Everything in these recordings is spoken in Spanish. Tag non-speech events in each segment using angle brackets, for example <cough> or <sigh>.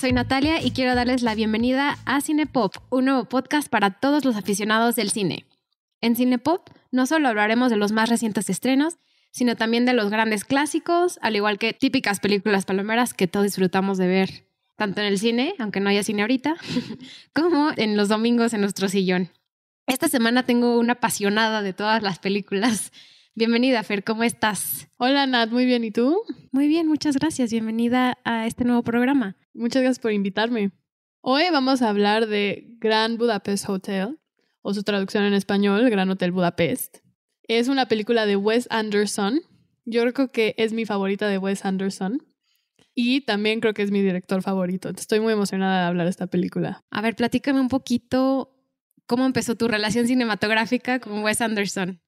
soy Natalia y quiero darles la bienvenida a Cinepop, un nuevo podcast para todos los aficionados del cine. En Cinepop no solo hablaremos de los más recientes estrenos, sino también de los grandes clásicos, al igual que típicas películas palomeras que todos disfrutamos de ver, tanto en el cine, aunque no haya cine ahorita, <laughs> como en los domingos en nuestro sillón. Esta semana tengo una apasionada de todas las películas. Bienvenida, Fer, ¿cómo estás? Hola, Nat, muy bien. ¿Y tú? Muy bien, muchas gracias. Bienvenida a este nuevo programa. Muchas gracias por invitarme. Hoy vamos a hablar de Grand Budapest Hotel, o su traducción en español, Gran Hotel Budapest. Es una película de Wes Anderson. Yo creo que es mi favorita de Wes Anderson. Y también creo que es mi director favorito. Estoy muy emocionada de hablar de esta película. A ver, platícame un poquito cómo empezó tu relación cinematográfica con Wes Anderson.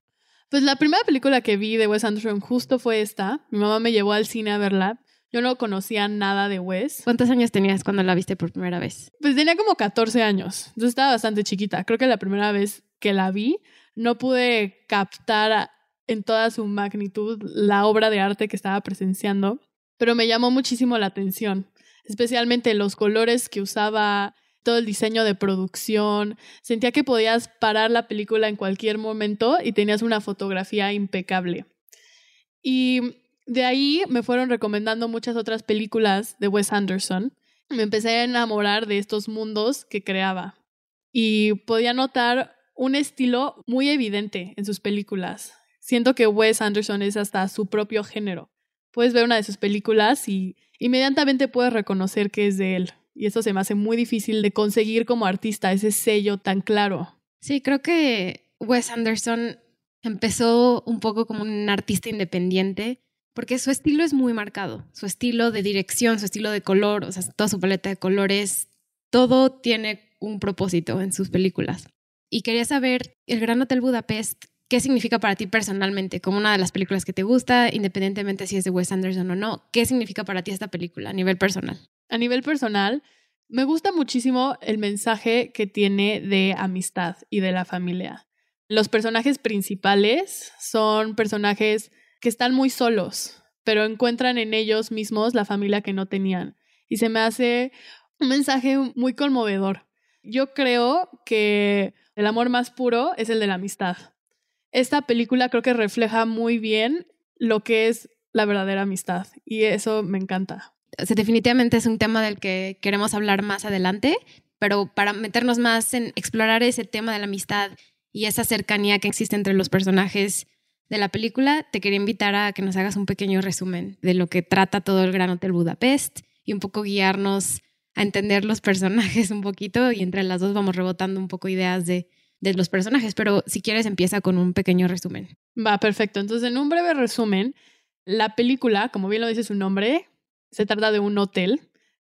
Pues la primera película que vi de Wes Anderson justo fue esta. Mi mamá me llevó al cine a verla. Yo no conocía nada de Wes. ¿Cuántos años tenías cuando la viste por primera vez? Pues tenía como 14 años. Entonces estaba bastante chiquita. Creo que la primera vez que la vi no pude captar en toda su magnitud la obra de arte que estaba presenciando, pero me llamó muchísimo la atención, especialmente los colores que usaba, todo el diseño de producción. Sentía que podías parar la película en cualquier momento y tenías una fotografía impecable. Y de ahí me fueron recomendando muchas otras películas de Wes Anderson. Me empecé a enamorar de estos mundos que creaba. Y podía notar un estilo muy evidente en sus películas. Siento que Wes Anderson es hasta su propio género. Puedes ver una de sus películas y inmediatamente puedes reconocer que es de él. Y eso se me hace muy difícil de conseguir como artista, ese sello tan claro. Sí, creo que Wes Anderson empezó un poco como un artista independiente, porque su estilo es muy marcado. Su estilo de dirección, su estilo de color, o sea, toda su paleta de colores, todo tiene un propósito en sus películas y quería saber el Gran Hotel Budapest, ¿qué significa para ti personalmente? Como una de las películas que te gusta, independientemente si es de Wes Anderson o no, ¿qué significa para ti esta película a nivel personal? A nivel personal, me gusta muchísimo el mensaje que tiene de amistad y de la familia. Los personajes principales son personajes que están muy solos, pero encuentran en ellos mismos la familia que no tenían. Y se me hace un mensaje muy conmovedor. Yo creo que el amor más puro es el de la amistad. Esta película creo que refleja muy bien lo que es la verdadera amistad y eso me encanta. definitivamente es un tema del que queremos hablar más adelante, pero para meternos más en explorar ese tema de la amistad y esa cercanía que existe entre los personajes de la película, te quería invitar a que nos hagas un pequeño resumen de lo que trata todo el Gran Hotel Budapest y un poco guiarnos a entender los personajes <laughs> un poquito y entre las dos vamos rebotando un poco ideas de, de los personajes, pero si quieres empieza con un pequeño resumen. Va, perfecto. Entonces, en un breve resumen, la película, como bien lo dice su nombre, se trata de un hotel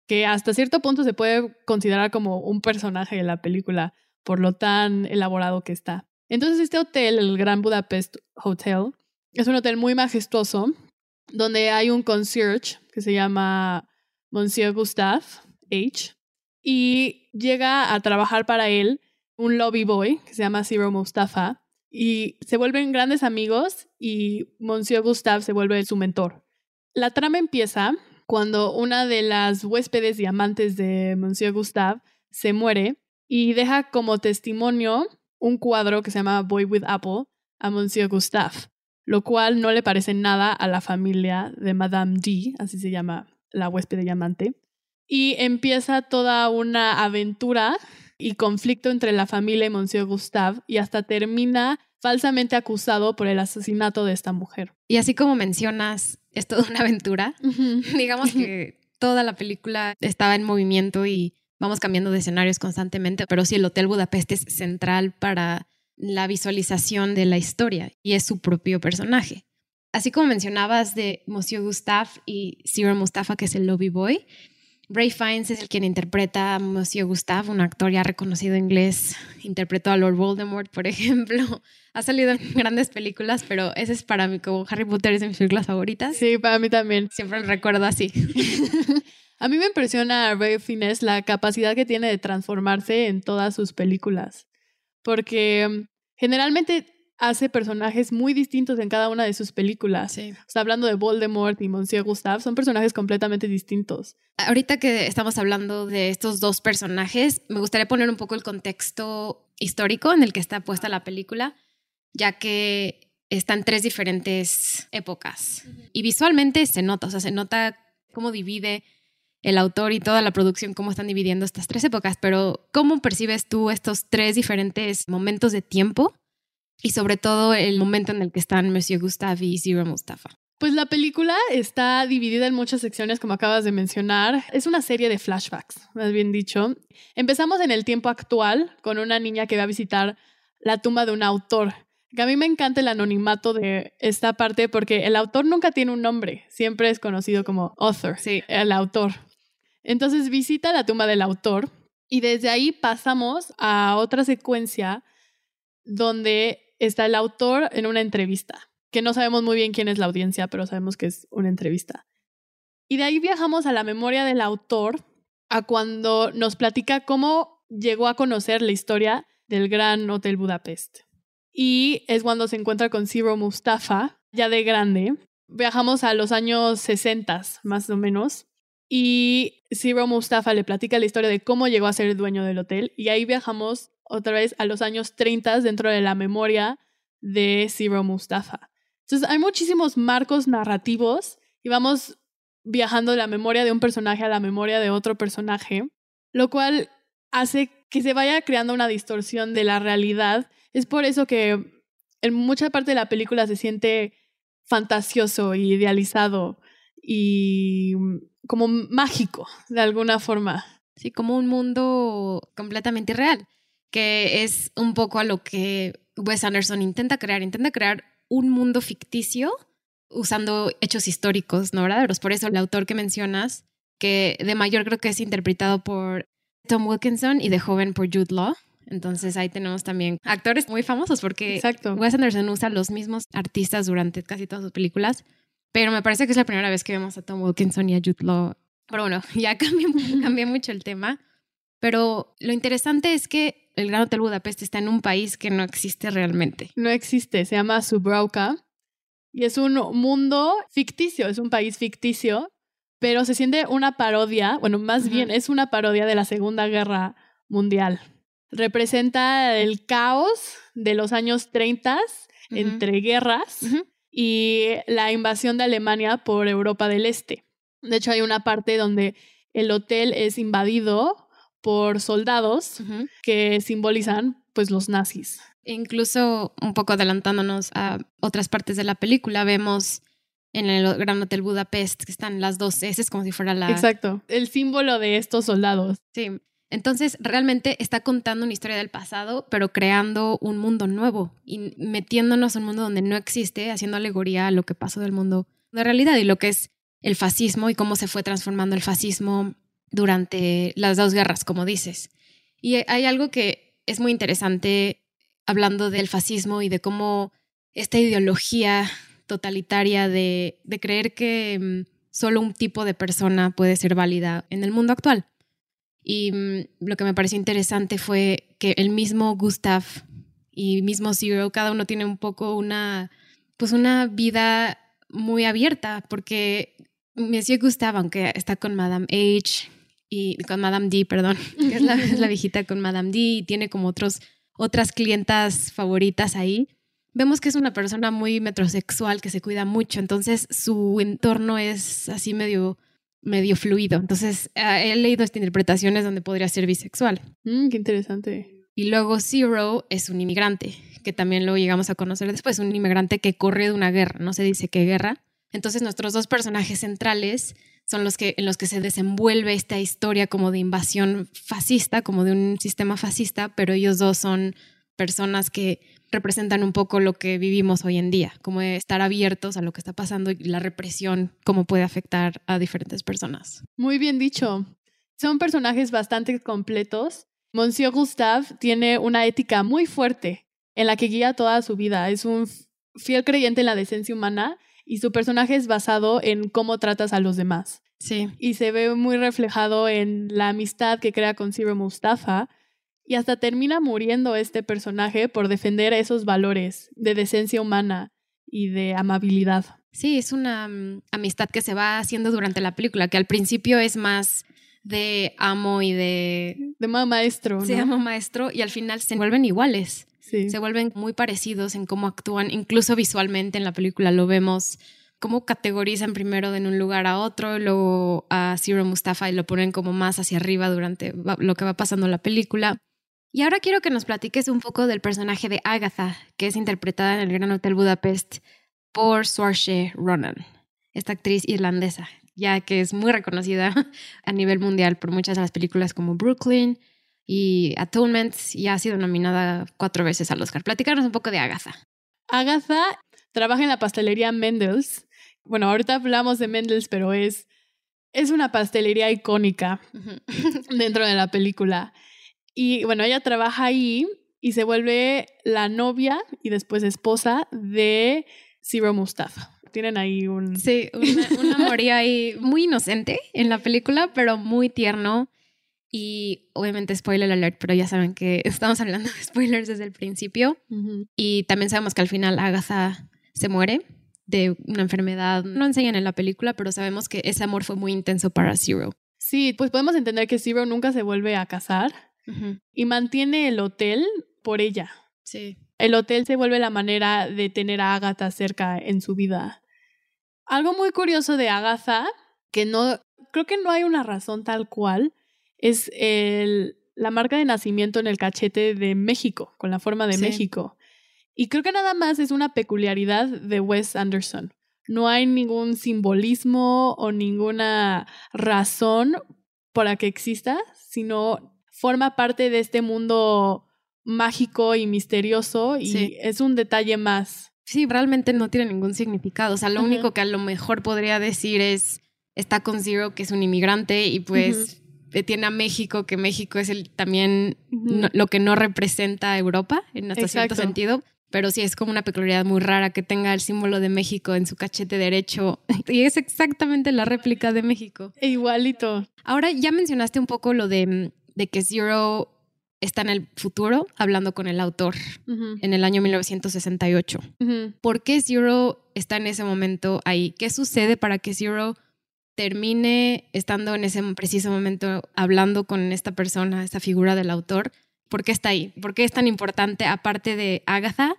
que hasta cierto punto se puede considerar como un personaje de la película por lo tan elaborado que está. Entonces, este hotel, el Gran Budapest Hotel, es un hotel muy majestuoso donde hay un concierge que se llama Monsieur Gustave, H. Y llega a trabajar para él un lobby boy que se llama Zero Mustafa. Y se vuelven grandes amigos y Monsieur Gustave se vuelve su mentor. La trama empieza cuando una de las huéspedes y amantes de Monsieur Gustave se muere y deja como testimonio un cuadro que se llama Boy with Apple a Monsieur Gustave, lo cual no le parece nada a la familia de Madame D, así se llama la huésped y amante y empieza toda una aventura y conflicto entre la familia y Monsieur Gustave y hasta termina falsamente acusado por el asesinato de esta mujer. Y así como mencionas, es toda una aventura. <laughs> Digamos que toda la película estaba en movimiento y vamos cambiando de escenarios constantemente, pero sí, el Hotel Budapest es central para la visualización de la historia y es su propio personaje. Así como mencionabas de Monsieur Gustave y Cyril Mustafa, que es el lobby boy, Ray Fiennes es el quien interpreta a Monsieur Gustave, un actor ya reconocido inglés. Interpretó a Lord Voldemort, por <laughs> ejemplo. Ha salido en grandes películas, pero ese es para mí como Harry Potter es de mis películas favoritas. Sí, para mí también. Siempre lo recuerdo así. <laughs> a mí me impresiona a Ray Fiennes la capacidad que tiene de transformarse en todas sus películas. Porque mm, generalmente hace personajes muy distintos en cada una de sus películas. Sí. O sea, hablando de Voldemort y Monsieur Gustave, son personajes completamente distintos. Ahorita que estamos hablando de estos dos personajes, me gustaría poner un poco el contexto histórico en el que está puesta la película, ya que están tres diferentes épocas. Y visualmente se nota, o sea, se nota cómo divide el autor y toda la producción, cómo están dividiendo estas tres épocas, pero ¿cómo percibes tú estos tres diferentes momentos de tiempo? Y sobre todo el momento en el que están Monsieur Gustave y Zero Mustafa. Pues la película está dividida en muchas secciones, como acabas de mencionar. Es una serie de flashbacks, más bien dicho. Empezamos en el tiempo actual con una niña que va a visitar la tumba de un autor. Que a mí me encanta el anonimato de esta parte porque el autor nunca tiene un nombre, siempre es conocido como author, Sí. el autor. Entonces visita la tumba del autor y desde ahí pasamos a otra secuencia donde está el autor en una entrevista, que no sabemos muy bien quién es la audiencia, pero sabemos que es una entrevista. Y de ahí viajamos a la memoria del autor, a cuando nos platica cómo llegó a conocer la historia del Gran Hotel Budapest. Y es cuando se encuentra con Zero Mustafa, ya de grande. Viajamos a los años 60, más o menos. Y Zero Mustafa le platica la historia de cómo llegó a ser el dueño del hotel. Y ahí viajamos otra vez a los años 30 dentro de la memoria de Zero Mustafa. Entonces hay muchísimos marcos narrativos y vamos viajando de la memoria de un personaje a la memoria de otro personaje, lo cual hace que se vaya creando una distorsión de la realidad. Es por eso que en mucha parte de la película se siente fantasioso y idealizado y como mágico de alguna forma. Sí, como un mundo completamente irreal, que es un poco a lo que Wes Anderson intenta crear. Intenta crear un mundo ficticio usando hechos históricos no verdaderos. Por eso el autor que mencionas, que de mayor creo que es interpretado por Tom Wilkinson y de joven por Jude Law. Entonces ahí tenemos también actores muy famosos porque Exacto. Wes Anderson usa los mismos artistas durante casi todas sus películas, pero me parece que es la primera vez que vemos a Tom Wilkinson y a Jude Law. Pero bueno, <laughs> ya cambié, cambié mucho el tema. Pero lo interesante es que el Gran Hotel Budapest está en un país que no existe realmente. No existe, se llama Subrauka y es un mundo ficticio, es un país ficticio, pero se siente una parodia, bueno, más bien es una parodia de la Segunda Guerra Mundial. Representa el caos de los años 30 Ujú. entre guerras. Y la invasión de Alemania por Europa del Este. De hecho, hay una parte donde el hotel es invadido por soldados que simbolizan pues los nazis. Incluso un poco adelantándonos a otras partes de la película, vemos en el Gran Hotel Budapest que están las dos S, como si fuera la... Exacto. El símbolo de estos soldados. Sí. Entonces, realmente está contando una historia del pasado, pero creando un mundo nuevo y metiéndonos en un mundo donde no existe, haciendo alegoría a lo que pasó del mundo de realidad y lo que es el fascismo y cómo se fue transformando el fascismo durante las dos guerras, como dices. Y hay algo que es muy interesante hablando del fascismo y de cómo esta ideología totalitaria de, de creer que mm, solo un tipo de persona puede ser válida en el mundo actual. Y mm, lo que me pareció interesante fue que el mismo Gustav y mismo Zero, cada uno tiene un poco una, pues una vida muy abierta, porque Monsieur Gustav, aunque está con Madame H y con Madame D, perdón, que es la, <laughs> es la viejita con Madame D y tiene como otros, otras clientas favoritas ahí, vemos que es una persona muy metrosexual, que se cuida mucho, entonces su entorno es así medio medio fluido. Entonces, uh, he leído estas interpretaciones donde podría ser bisexual. Mm, qué interesante. Y luego Zero es un inmigrante, que también lo llegamos a conocer después, un inmigrante que corre de una guerra, no se dice qué guerra. Entonces, nuestros dos personajes centrales son los que, en los que se desenvuelve esta historia como de invasión fascista, como de un sistema fascista, pero ellos dos son personas que representan un poco lo que vivimos hoy en día, como estar abiertos a lo que está pasando y la represión, cómo puede afectar a diferentes personas. Muy bien dicho. Son personajes bastante completos. Monsieur Gustave tiene una ética muy fuerte en la que guía toda su vida. Es un fiel creyente en la decencia humana y su personaje es basado en cómo tratas a los demás. Sí. Y se ve muy reflejado en la amistad que crea con Zero Mustafa, y hasta termina muriendo este personaje por defender esos valores de decencia humana y de amabilidad. Sí, es una mm, amistad que se va haciendo durante la película, que al principio es más de amo y de... De maestro. Se llama maestro y al final se vuelven iguales. Sí. Se vuelven muy parecidos en cómo actúan, incluso visualmente en la película lo vemos cómo categorizan primero de un lugar a otro, luego a Zero Mustafa y lo ponen como más hacia arriba durante lo que va pasando en la película. Y ahora quiero que nos platiques un poco del personaje de Agatha, que es interpretada en el Gran Hotel Budapest por Saoirse Ronan, esta actriz irlandesa, ya que es muy reconocida <laughs> a nivel mundial por muchas de las películas como Brooklyn y Atonement y ha sido nominada cuatro veces al Oscar. Platicarnos un poco de Agatha. Agatha trabaja en la pastelería Mendels. Bueno, ahorita hablamos de Mendels, pero es, es una pastelería icónica <laughs> dentro de la película. Y bueno, ella trabaja ahí y se vuelve la novia y después esposa de Zero Mustafa. Tienen ahí un... Sí, un <laughs> amorío ahí muy inocente en la película, pero muy tierno. Y obviamente spoiler alert, pero ya saben que <laughs> estamos hablando de spoilers desde el principio. Y también sabemos que al final Agatha se muere de una enfermedad. No enseñan en la película, pero sabemos que ese amor fue muy intenso para Zero. Sí, pues podemos entender que Zero nunca se vuelve a casar y mantiene el hotel por ella. Sí. El hotel se vuelve la manera de tener a Agatha cerca en su vida. Algo muy curioso de Agatha, que no, creo que no hay una razón tal cual, es el, la marca de nacimiento en el cachete de México, con la forma de México. Y creo que nada más es una peculiaridad de Wes Anderson. No hay ningún simbolismo o ninguna razón para que exista, sino forma parte de este mundo mágico y misterioso y es un detalle más. Sí, realmente no tiene ningún significado. O sea, lo único que a lo mejor podría decir es, está con Zero, que es un inmigrante, y pues tiene a México, que México es el, también lo que no representa a Europa, en hasta cierto sentido. Pero sí, es como una peculiaridad muy rara que tenga el símbolo de México en su cachete derecho. <laughs> Y es exactamente la réplica de México. E igualito. Ahora ya mencionaste un poco lo de de que Zero está en el futuro hablando con el autor en el año 1968. ¿Por qué Zero está en ese momento ahí? ¿Qué sucede para que Zero termine estando en ese preciso momento hablando con esta persona, esta figura del autor? ¿Por qué está ahí? ¿Por qué es tan importante, aparte de Agatha?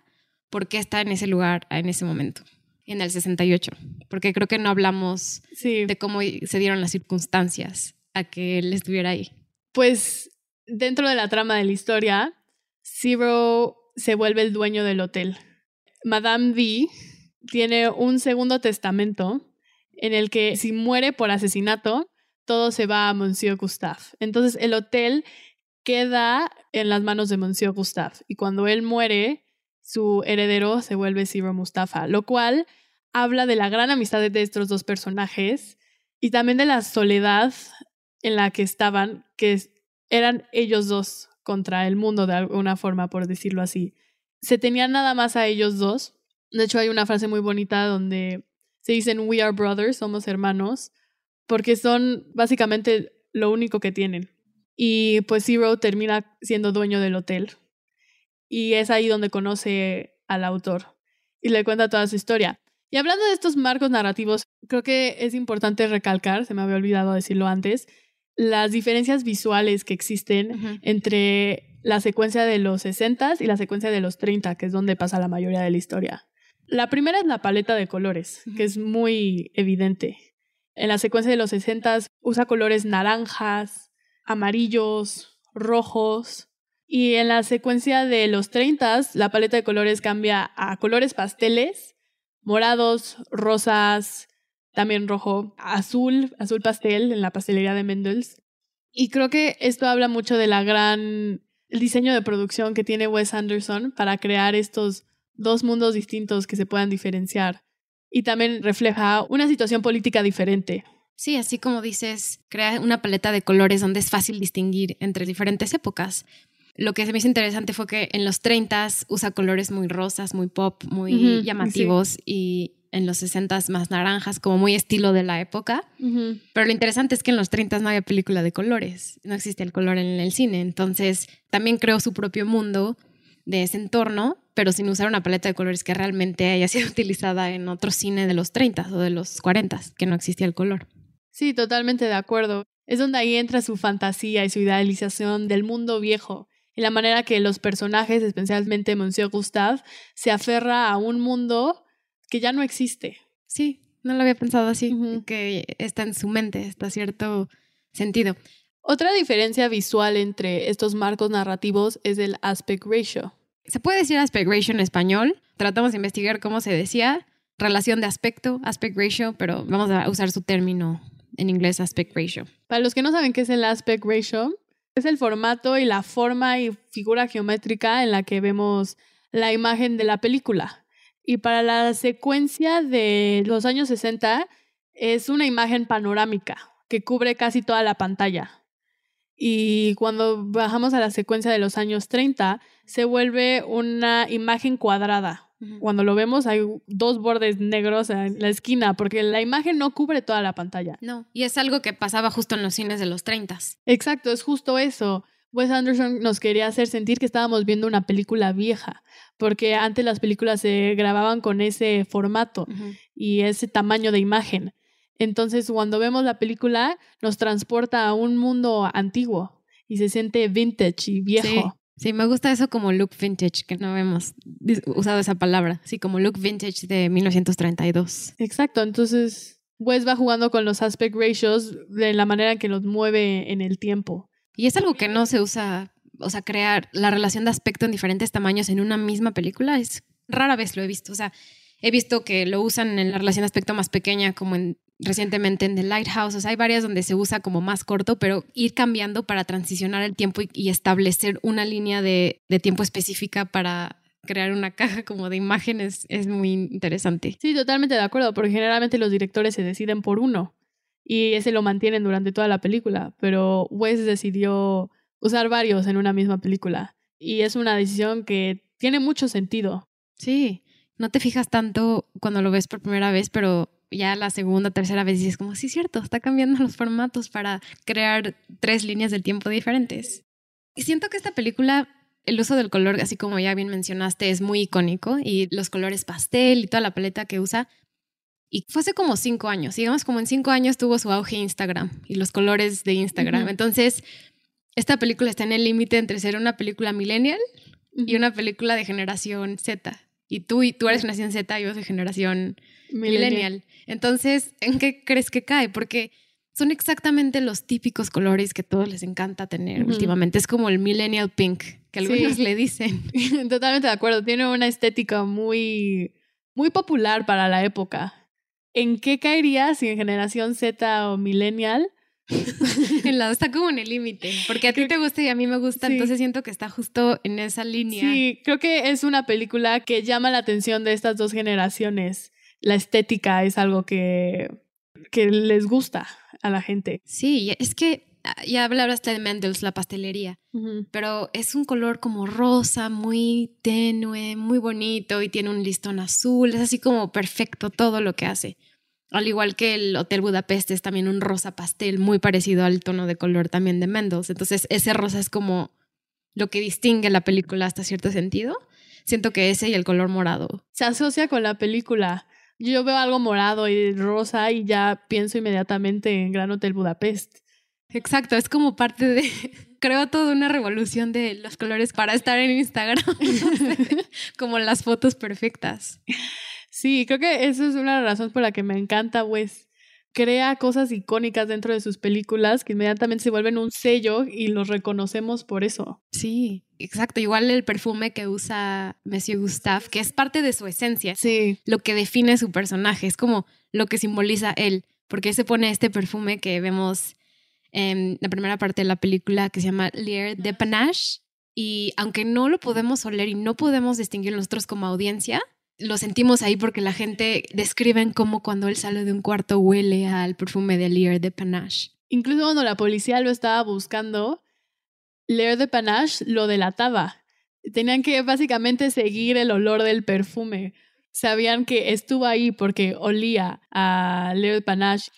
¿Por qué está en ese lugar en ese momento? En el 68. Porque creo que no hablamos de cómo se dieron las circunstancias a que él estuviera ahí. Pues dentro de la trama de la historia, Zero se vuelve el dueño del hotel. Madame V tiene un segundo testamento en el que si muere por asesinato, todo se va a Monsieur Gustave. Entonces el hotel queda en las manos de Monsieur Gustave y cuando él muere, su heredero se vuelve Zero Mustafa, lo cual habla de la gran amistad de estos dos personajes y también de la soledad en la que estaban, que eran ellos dos contra el mundo de alguna forma, por decirlo así. Se tenían nada más a ellos dos. De hecho, hay una frase muy bonita donde se dicen We are brothers, somos hermanos, porque son básicamente lo único que tienen. Y pues Zero termina siendo dueño del hotel. Y es ahí donde conoce al autor y le cuenta toda su historia. Y hablando de estos marcos narrativos, creo que es importante recalcar, se me había olvidado decirlo antes, las diferencias visuales que existen entre la secuencia de los 60 y la secuencia de los 30, que es donde pasa la mayoría de la historia. La primera es la paleta de colores, que es muy evidente. En la secuencia de los 60 usa colores naranjas, amarillos, rojos. Y en la secuencia de los 30 la paleta de colores cambia a colores pasteles, morados, rosas, también rojo, azul, azul pastel en la pastelería de Mendels. Y creo que esto habla mucho de la gran el diseño de producción que tiene Wes Anderson para crear estos dos mundos distintos que se puedan diferenciar. Y también refleja una situación política diferente. Sí, así como dices, crea una paleta de colores donde es fácil distinguir entre diferentes épocas. Lo que se me hizo interesante fue que en los 30 usa colores muy rosas, muy pop, muy llamativos y en los 60 más naranjas, como muy estilo de la época. Pero lo interesante es que en los 30 no había película de colores, no existía el color en el cine. Entonces también creó su propio mundo de ese entorno, pero sin usar una paleta de colores que realmente haya sido <laughs> utilizada en otro cine de los 30 o de los 40, que no existía el color. Sí, totalmente de acuerdo. Es donde ahí entra su fantasía y su idealización del mundo viejo y la manera que los personajes, especialmente Monsieur Gustave, se aferra a un mundo que ya no existe. Sí, no lo había pensado así, que está en su mente, está cierto sentido. Otra diferencia visual entre estos marcos narrativos es el aspect ratio. Se puede decir aspect ratio en español. Tratamos de investigar cómo se decía. Relación de aspecto, aspect ratio, pero vamos a usar su término en inglés, aspect ratio. Para los que no saben qué es el aspect ratio, es el formato y la forma y figura geométrica en la que vemos la imagen de la película. Y para la secuencia de los años 60 es una imagen panorámica que cubre casi toda la pantalla. Y cuando bajamos a la secuencia de los años 30, se vuelve una imagen cuadrada. Cuando lo vemos hay dos bordes negros en la esquina, porque la imagen no cubre toda la pantalla. No, y es algo que pasaba justo en los cines de los 30. Exacto, es justo eso. Wes Anderson nos quería hacer sentir que estábamos viendo una película vieja, porque antes las películas se grababan con ese formato y ese tamaño de imagen. Entonces, cuando vemos la película, nos transporta a un mundo antiguo y se siente vintage y viejo. Sí, me gusta eso como look vintage, que no hemos usado esa palabra. Sí, como look vintage de 1932. Exacto, entonces Wes va jugando con los aspect ratios de la manera en que los mueve en el tiempo. Y es algo que no se usa, o sea, crear la relación de aspecto en diferentes tamaños en una misma película es rara vez lo he visto. O sea, he visto que lo usan en la relación de aspecto más pequeña, como en recientemente en The Lighthouse. O sea, hay varias donde se usa como más corto, pero ir cambiando para transicionar el tiempo y, establecer una línea de, tiempo específica para crear una caja como de imágenes es muy interesante. Sí, totalmente de acuerdo, porque generalmente los directores se deciden por uno y ese lo mantienen durante toda la película, pero Wes decidió usar varios en una misma película y es una decisión que tiene mucho sentido. Sí, no te fijas tanto cuando lo ves por primera vez, pero ya la segunda, tercera vez dices como, sí, cierto, está cambiando <laughs> los formatos para crear tres líneas del tiempo diferentes. Y siento que esta película, el uso del color, así como ya bien mencionaste, es muy icónico y los colores pastel y toda la paleta que usa. Y fue hace como cinco años, digamos como en cinco años tuvo su auge Instagram y los colores de Instagram. Entonces, esta película está en el límite entre ser una película millennial y una película de generación Z. Y tú, y tú eres generación Z y yo soy generación millennial. Entonces, ¿en qué crees que cae? Porque son exactamente los típicos colores que todos les encanta tener últimamente. Es como el millennial pink, que algunos le dicen. <laughs> Totalmente de acuerdo. Tiene una estética muy, muy popular para la época. ¿En qué caería si en generación Z o millennial? <laughs> en lado está como en el límite, porque a ti te gusta y a mí me gusta, entonces siento que está justo en esa línea. Sí, creo que es una película que llama la atención de estas dos generaciones la estética es algo que, que les gusta a la gente. Sí, es que ah, ya hablaste de Mendels, la pastelería, pero es un color como rosa, muy tenue, muy bonito y tiene un listón azul, es así como perfecto todo lo que hace. Al igual que el Hotel Budapest es también un rosa pastel muy parecido al tono de color también de Mendels. Entonces ese rosa es como lo que distingue la película hasta cierto sentido. Siento que ese y el color morado. Se asocia con la película. Yo veo algo morado y rosa y ya pienso inmediatamente en Gran Hotel Budapest. Exacto, es como parte de, <laughs> creo toda una revolución de los colores para estar en Instagram, <laughs> como las fotos perfectas. Sí, creo que eso es una razón por la que me encanta Wes crea cosas icónicas dentro de sus películas que inmediatamente se vuelven un sello y los reconocemos por eso. Sí, exacto. Igual el perfume que usa Monsieur Gustave, que es parte de su esencia. Sí. Lo que define su personaje, es como lo que simboliza él. Porque se pone este perfume que vemos en la primera parte de la película que se llama Lier de Panache. Y aunque no lo podemos oler y no podemos distinguir nosotros como audiencia, lo sentimos ahí porque la gente describen cómo cuando él sale de un cuarto huele al perfume de Lear de Panache. Incluso cuando la policía lo estaba buscando, Lear de Panache lo delataba. Tenían que básicamente seguir el olor del perfume. sabían que estuvo ahí porque olía a Leo Panache.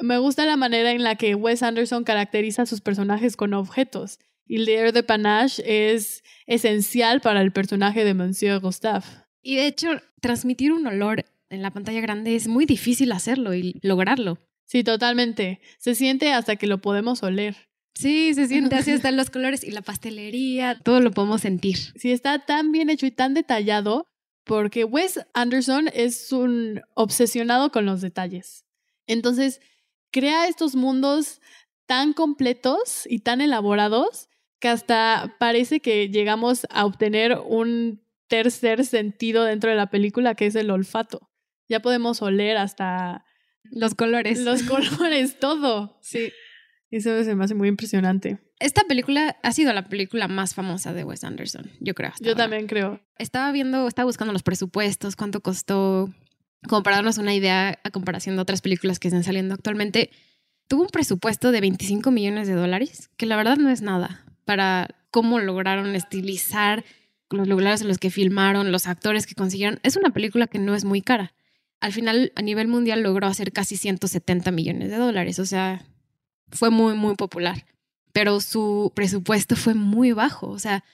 Me gusta la manera en la que Wes Anderson caracteriza a sus personajes con objetos. Y Leo de Panache es esencial para el personaje de Monsieur Gustave. Y de hecho, transmitir un olor en la pantalla grande es muy difícil hacerlo y lograrlo. Sí, totalmente. Se siente hasta que lo podemos oler. Sí, se <laughs> siente así, están los colores y la pastelería, todo lo podemos sentir. Sí, está tan bien hecho y tan detallado porque Wes Anderson es un obsesionado con los detalles. Entonces, crea estos mundos tan completos y tan elaborados que hasta parece que llegamos a obtener un tercer sentido dentro de la película que es el olfato. Ya podemos oler hasta los colores. Los <laughs> colores, todo. Sí. Eso se me hace muy impresionante. Esta película ha sido la película más famosa de Wes Anderson, yo creo. Yo también creo. Estaba viendo, estaba buscando los presupuestos, cuánto costó, como para darnos una idea a comparación de otras películas que están saliendo actualmente. Tuvo un presupuesto de 25 millones de dólares, que la verdad no es nada para cómo lograron estilizar los lugares en los que filmaron, los actores que consiguieron. Es una película que no es muy cara. Al final, a nivel mundial, logró hacer casi 170 millones de dólares. O sea, fue muy, muy popular. Pero su presupuesto fue muy bajo. O sea,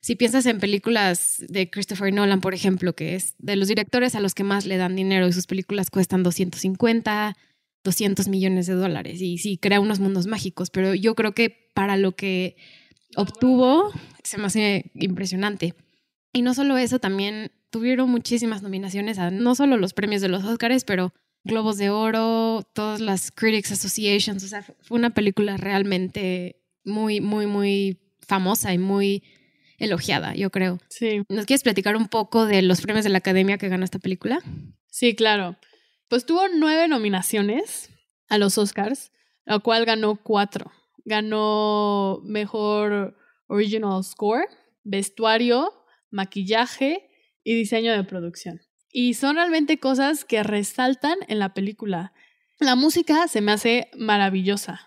si piensas en películas de Christopher Nolan, por ejemplo, que es de los directores a los que más le dan dinero y sus películas cuestan 250, 200 millones de dólares. Y sí, crea unos mundos mágicos. Pero yo creo que para lo que obtuvo, se me hace impresionante. Y no solo eso, también tuvieron muchísimas nominaciones a no solo los premios de los Oscars, pero Globos de Oro, todas las Critics Associations. O sea, fue una película realmente muy, muy, muy famosa y muy elogiada, yo creo. Sí. ¿Nos quieres platicar un poco de los premios de la Academia que ganó esta película? Sí, claro. Pues tuvo nueve nominaciones a los Oscars, lo cual ganó cuatro ganó mejor original score, vestuario, maquillaje y diseño de producción. Y son realmente cosas que resaltan en la película. La música se me hace maravillosa.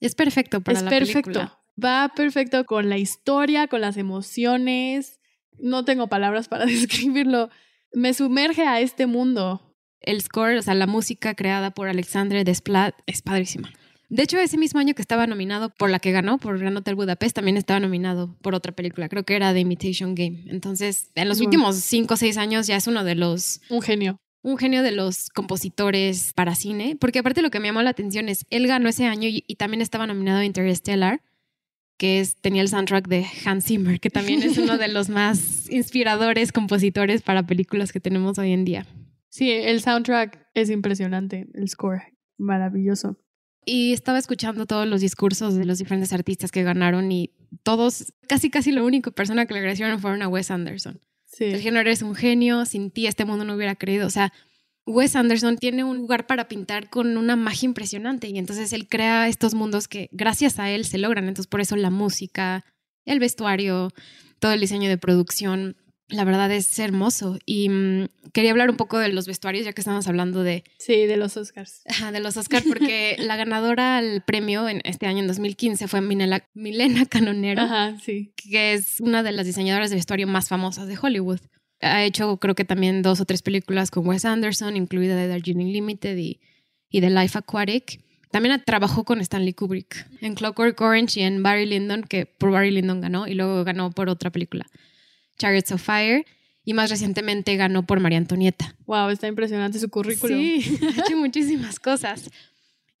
Es perfecto para es la perfecto. película. Va perfecto con la historia, con las emociones. No tengo palabras para <laughs> describirlo. Me sumerge a este mundo. El score, o sea, la música creada por Alexandre Desplat es padrísima. De hecho, ese mismo año que estaba nominado por la que ganó, por Gran Hotel Budapest, también estaba nominado por otra película. Creo que era The Imitation Game. Entonces, en los últimos cinco o seis años ya es uno de los... Un genio. Un genio de los compositores para cine. Porque aparte lo que me llamó la atención es, él ganó ese año y, también estaba nominado a Interstellar, que es, tenía el soundtrack de Hans Zimmer, que también es uno de los más <laughs> inspiradores compositores para películas que tenemos hoy en día. Sí, el soundtrack es impresionante, el score, maravilloso y estaba escuchando todos los discursos de los diferentes artistas que ganaron y todos, casi casi la única persona que le agradecieron fueron a Wes Anderson. Sí. El género eres un genio, sin ti este mundo no hubiera creído. O sea, Wes Anderson tiene un lugar para pintar con una magia impresionante y entonces él crea estos mundos que gracias a él se logran. Entonces por eso la música, el vestuario, todo el diseño de producción la verdad es hermoso. Y mm, quería hablar un poco de los vestuarios, ya que estamos hablando de... Sí, de los Oscars. de los Oscars, porque <laughs> la ganadora al premio en este año, en 2015, fue Milena Canonero, Ajá, sí. que es una de las diseñadoras de vestuario más famosas de Hollywood. Ha hecho, creo que también dos o tres películas con Wes Anderson, incluida de Darjeeling Limited y, y The Life Aquatic. También trabajó con Stanley Kubrick en Clockwork Orange y en Barry Lyndon, que por Barry Lyndon ganó, y luego ganó por otra película. Chariots of Fire y más recientemente ganó por María Antonieta. Wow, está impresionante su currículum. Sí, <laughs> ha hecho <laughs> muchísimas cosas.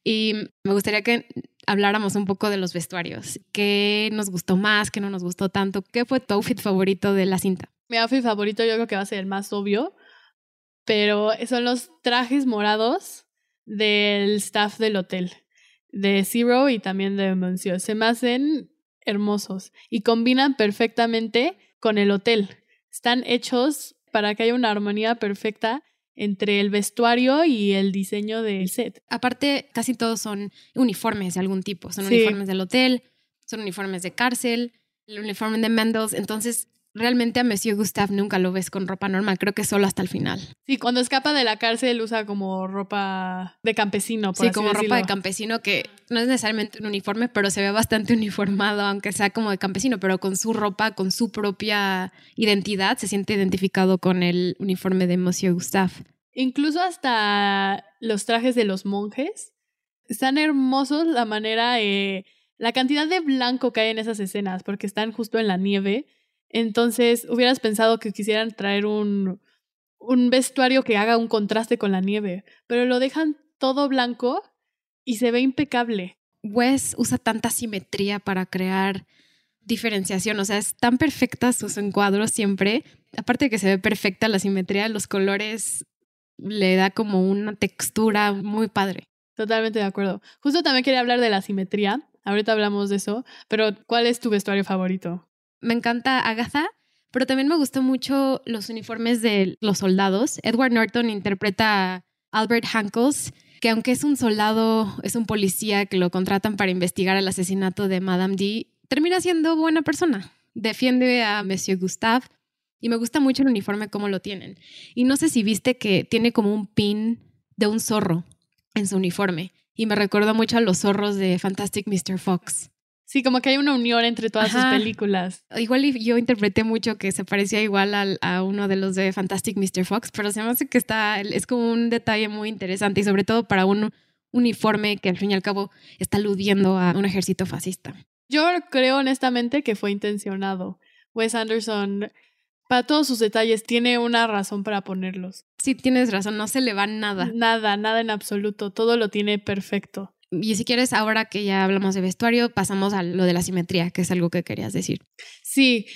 Y me gustaría que habláramos un poco de los vestuarios. ¿Qué nos gustó más? ¿Qué no nos gustó tanto? ¿Qué fue tu outfit favorito de la cinta? Mi outfit favorito yo creo que va a ser el más obvio, pero son los trajes morados del staff del hotel, de Zero y también de Monsieur. Se me hacen hermosos y combinan perfectamente con el hotel. Están hechos para que haya una armonía perfecta entre el vestuario y el diseño del set. Aparte, casi todos son uniformes de algún tipo. Son uniformes del hotel, son uniformes de cárcel, el uniforme de Mendels. Entonces, realmente a Monsieur Gustave nunca lo ves con ropa normal, creo que solo hasta el final. Sí, cuando escapa de la cárcel usa como ropa de campesino. Por sí, como ropa de campesino que no es necesariamente un uniforme, pero se ve bastante <laughs> uniformado, aunque sea como de campesino, pero con su ropa, con su propia identidad, se siente identificado con el uniforme de Monsieur Gustave. Incluso hasta los trajes de los monjes están hermosos la manera, eh, la cantidad de blanco que hay en esas escenas, porque están justo en la nieve entonces, hubieras pensado que quisieran traer un, un vestuario que haga un contraste con la nieve, pero lo dejan todo blanco y se ve impecable. Wes usa tanta simetría para crear diferenciación, o sea, es tan perfecta sus encuadros siempre, aparte de que se ve perfecta la simetría, los colores le da como una textura muy padre. Totalmente de acuerdo. Justo también quería hablar de la simetría, ahorita hablamos de eso, pero ¿cuál es tu vestuario favorito? Me encanta Agatha, pero también me gustó mucho los uniformes de los soldados. Edward Norton interpreta a Albert Hankels, que aunque es un soldado, es un policía que lo contratan para investigar el asesinato de Madame D, termina siendo buena persona. Defiende a Monsieur Gustave y me gusta mucho el uniforme como lo tienen. Y no sé si viste que tiene como un pin de un zorro en su uniforme y me recuerda mucho a los zorros de Fantastic Mr. Fox. Sí, como que hay una unión entre todas sus películas. Igual yo interpreté mucho que se parecía igual a uno de los de Fantastic Mr. Fox, pero se me hace que está, es como un detalle muy interesante y sobre todo para un uniforme que al fin y al cabo está aludiendo a un ejército fascista. Yo creo honestamente que fue intencionado. Wes Anderson, para todos sus detalles, tiene una razón para ponerlos. Sí, tienes razón, no se le va nada. Nada, nada en absoluto, todo lo tiene perfecto. Y si quieres, ahora que ya hablamos de vestuario, pasamos a lo de la simetría, que es algo que querías decir. Sí,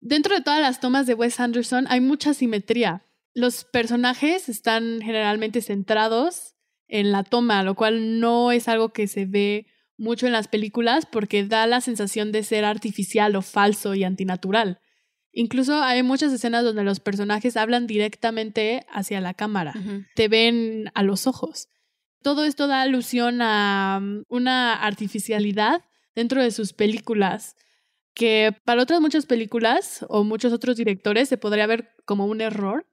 dentro de todas las tomas de Wes Anderson hay mucha simetría. Los personajes están generalmente centrados en la toma, lo cual no es algo que se ve mucho en las películas porque da la sensación de ser artificial o falso y antinatural. Incluso hay muchas escenas donde los personajes hablan directamente hacia la cámara, te ven a los ojos. Todo esto da alusión a mm, una artificialidad dentro de sus películas que para otras muchas películas o muchos otros directores se podría ver como un error,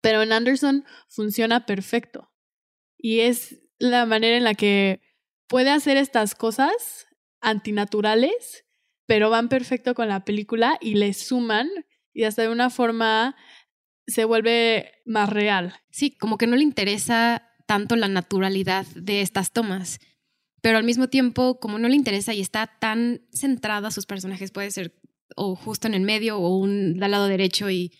pero en Anderson funciona perfecto. Y es la manera en la que puede hacer estas cosas antinaturales, pero van perfecto con la película y le suman y hasta de una forma se vuelve más real. Sí, como que no le interesa tanto la naturalidad de estas tomas. Pero al mismo tiempo, como no le interesa y está tan centrada sus personajes, puede ser o justo en el medio o un al lado derecho y,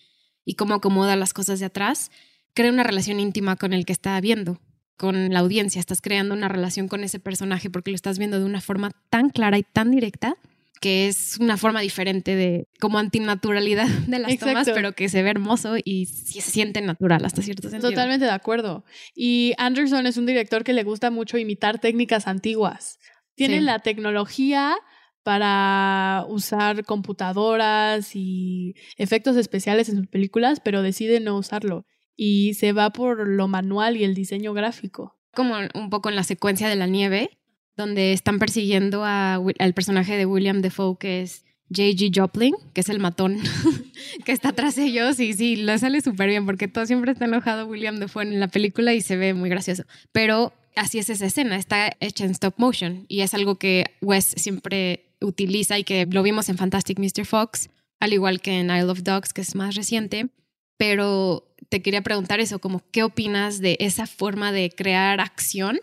y cómo acomoda las cosas de atrás, crea una relación íntima con el que está viendo, con la audiencia. Estás creando una relación con ese personaje porque lo estás viendo de una forma tan clara y tan directa que es una forma diferente de como antinaturalidad <laughs> de las tomas, pero que se ve hermoso y se siente natural hasta cierto sentido. Totalmente de acuerdo. Y Anderson es un director que le gusta mucho imitar técnicas antiguas. Tiene la tecnología para usar computadoras y efectos especiales en sus películas, pero decide no usarlo y se va por lo manual y el diseño gráfico. Como un poco en la secuencia de la nieve, donde están persiguiendo al personaje de William Defoe, que es J.G. Joplin, que es el matón <laughs> que está tras ellos. Y sí, lo sale súper bien, porque todo siempre está enojado William Defoe en la película y se ve muy gracioso. Pero así es esa escena, está hecha en stop motion y es algo que Wes siempre utiliza y que lo vimos en Fantastic Mr. Fox, al igual que en Isle of Dogs, que es más reciente. Pero te quería preguntar eso, como, ¿qué opinas de esa forma de crear acción?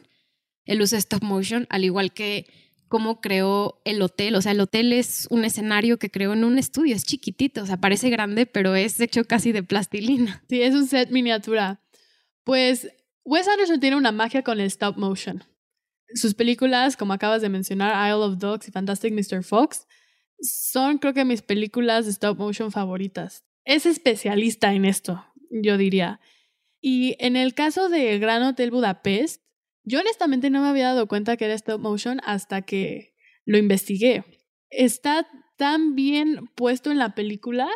Uso de stop motion, al igual que cómo creó el hotel. O sea, el hotel es un escenario que creó en un estudio, es chiquitito, o sea, parece grande, pero es hecho casi de plastilina. <laughs> Sí, es un set miniatura. Pues Wes Anderson tiene una magia con el stop motion. Sus películas, como acabas de mencionar, Isle of Dogs y Fantastic Mr. Fox, son creo que mis películas de stop motion favoritas. Es especialista en esto, yo diría. Y en el caso de Gran Hotel Budapest, yo honestamente no me había dado cuenta que era stop motion hasta que lo investigué. Está tan bien puesto en la película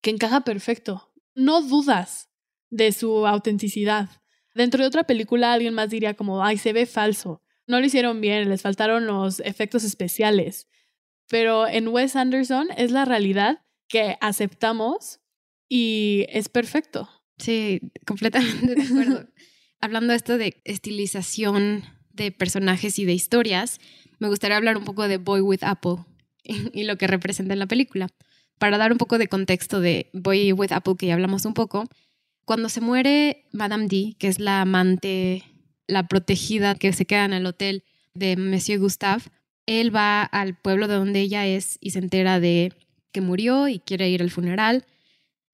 que encaja perfecto. No dudas de su autenticidad. Dentro de otra película alguien más diría como, ay, se ve falso. No lo hicieron bien, les faltaron los efectos especiales. Pero en Wes Anderson es la realidad que aceptamos y es perfecto. Sí, completamente de acuerdo. <laughs> Hablando de esto de estilización de personajes y de historias, me gustaría hablar un poco de Boy with Apple <laughs> y, lo que representa en la película. Para dar un poco de contexto de Boy with Apple, que ya hablamos un poco, cuando se muere Madame D, que es la amante, la protegida que se queda en el hotel de Monsieur Gustave, él va al pueblo de donde ella es y se entera de que murió y quiere ir al funeral,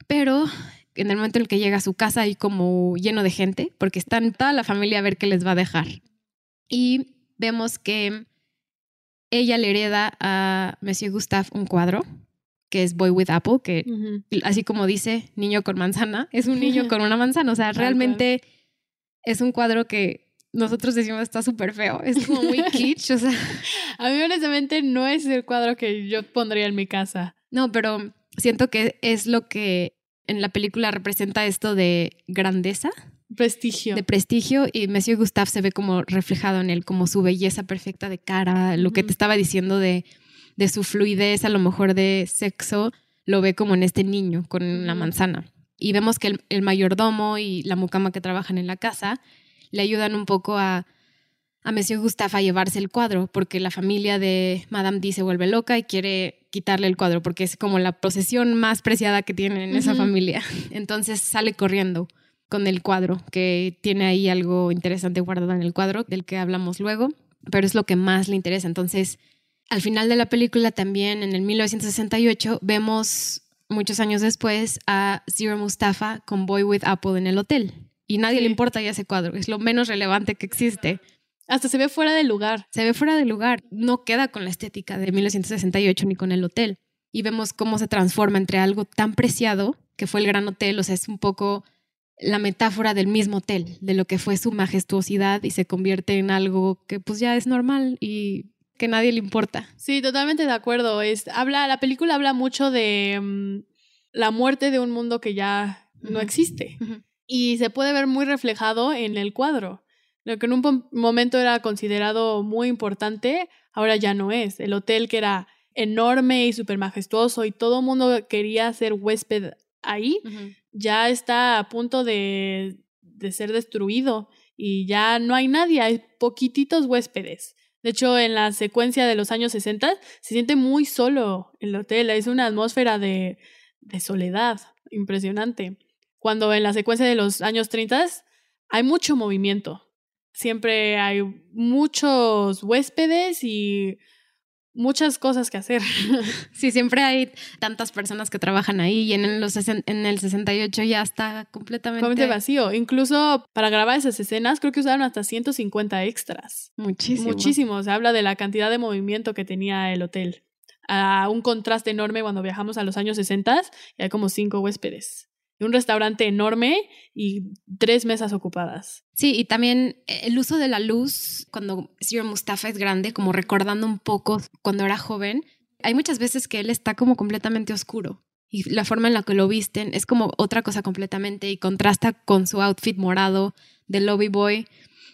pero en el momento en el que llega a su casa hay como lleno de gente, porque están toda la familia a ver qué les va a dejar. Y vemos que ella le hereda a Monsieur Gustave un cuadro, que es Boy with Apple, que así como dice, niño con manzana, es un niño <laughs> con una manzana. O sea, realmente es un cuadro que nosotros decimos está súper feo, es como muy <laughs> kitsch, o sea. A mí honestamente no es el cuadro que yo pondría en mi casa. No, pero siento que es lo que en la película representa esto de grandeza. Prestigio. De prestigio y Monsieur Gustave se ve como reflejado en él, como su belleza perfecta de cara, lo que te estaba diciendo de, de su fluidez, a lo mejor de sexo, lo ve como en este niño con la manzana. Y vemos que el, el, mayordomo y la mucama que trabajan en la casa le ayudan un poco a, a Monsieur Gustave a llevarse el cuadro, porque la familia de Madame D se vuelve loca y quiere quitarle el cuadro, porque es como la posesión más preciada que tienen en esa familia. <laughs> Entonces sale corriendo con el cuadro, que tiene ahí algo interesante guardado en el cuadro, del que hablamos luego, pero es lo que más le interesa. Entonces, al final de la película también, en el 1968, vemos muchos años después a Zero Mustafa con Boy with Apple en el hotel. Y nadie le importa ya ese cuadro, es lo menos relevante que existe. Hasta se ve fuera de lugar. Se ve fuera de lugar. No queda con la estética de 1968 ni con el hotel. Y vemos cómo se transforma entre algo tan preciado, que fue el gran hotel, o sea, es un poco la metáfora del mismo hotel, de lo que fue su majestuosidad y se convierte en algo que pues ya es normal y que nadie le importa. Sí, totalmente de acuerdo. Es, habla, la película habla mucho de mm, la muerte de un mundo que ya no existe. Y se puede ver muy reflejado en el cuadro. Lo que en un momento era considerado muy importante, ahora ya no es. El hotel que era enorme y súper majestuoso y todo el mundo quería ser huésped ahí, ya está a punto de, de ser destruido y ya no hay nadie, hay poquititos huéspedes. De hecho, en la secuencia de los años 60 se siente muy solo el hotel, es una atmósfera de, de soledad impresionante. Cuando en la secuencia de los años 30 hay mucho movimiento, siempre hay muchos huéspedes y muchas cosas que hacer. <laughs> Sí, siempre hay tantas personas que trabajan ahí y en, los, en el 68 ya está completamente... completamente vacío. Incluso para grabar esas escenas creo que usaron hasta 150 extras. Muchísimo. Muchísimo. Se habla de la cantidad de movimiento que tenía el hotel. A un contraste enorme cuando viajamos a los años 60 y hay como cinco huéspedes un restaurante enorme y tres mesas ocupadas. Sí, y también el uso de la luz cuando Sir Mustafa es grande, como recordando un poco cuando era joven, hay muchas veces que él está como completamente oscuro y la forma en la que lo visten es como otra cosa completamente y contrasta con su outfit morado de Lobby Boy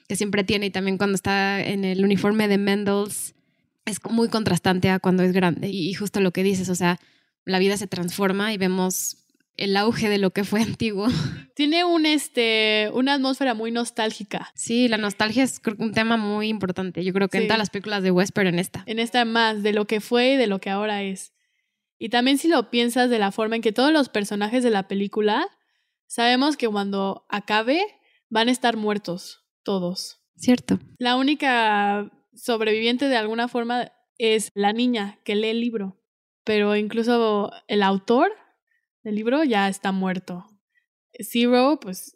que siempre tiene y también cuando está en el uniforme de Mendels es muy contrastante a cuando es grande y justo lo que dices, o sea, la vida se transforma y vemos el auge de lo que fue <laughs> antiguo. Tiene un, este, una atmósfera muy nostálgica. Sí, la nostalgia es un tema muy importante. Yo creo que en todas las películas de West, pero en esta. En esta más, de lo que fue y de lo que ahora es. Y también si lo piensas de la forma en que todos los personajes de la película, sabemos que cuando acabe van a estar muertos, todos. Cierto. La única sobreviviente de alguna forma es la niña que lee el libro. Pero incluso el autor el libro ya está muerto. Zero, pues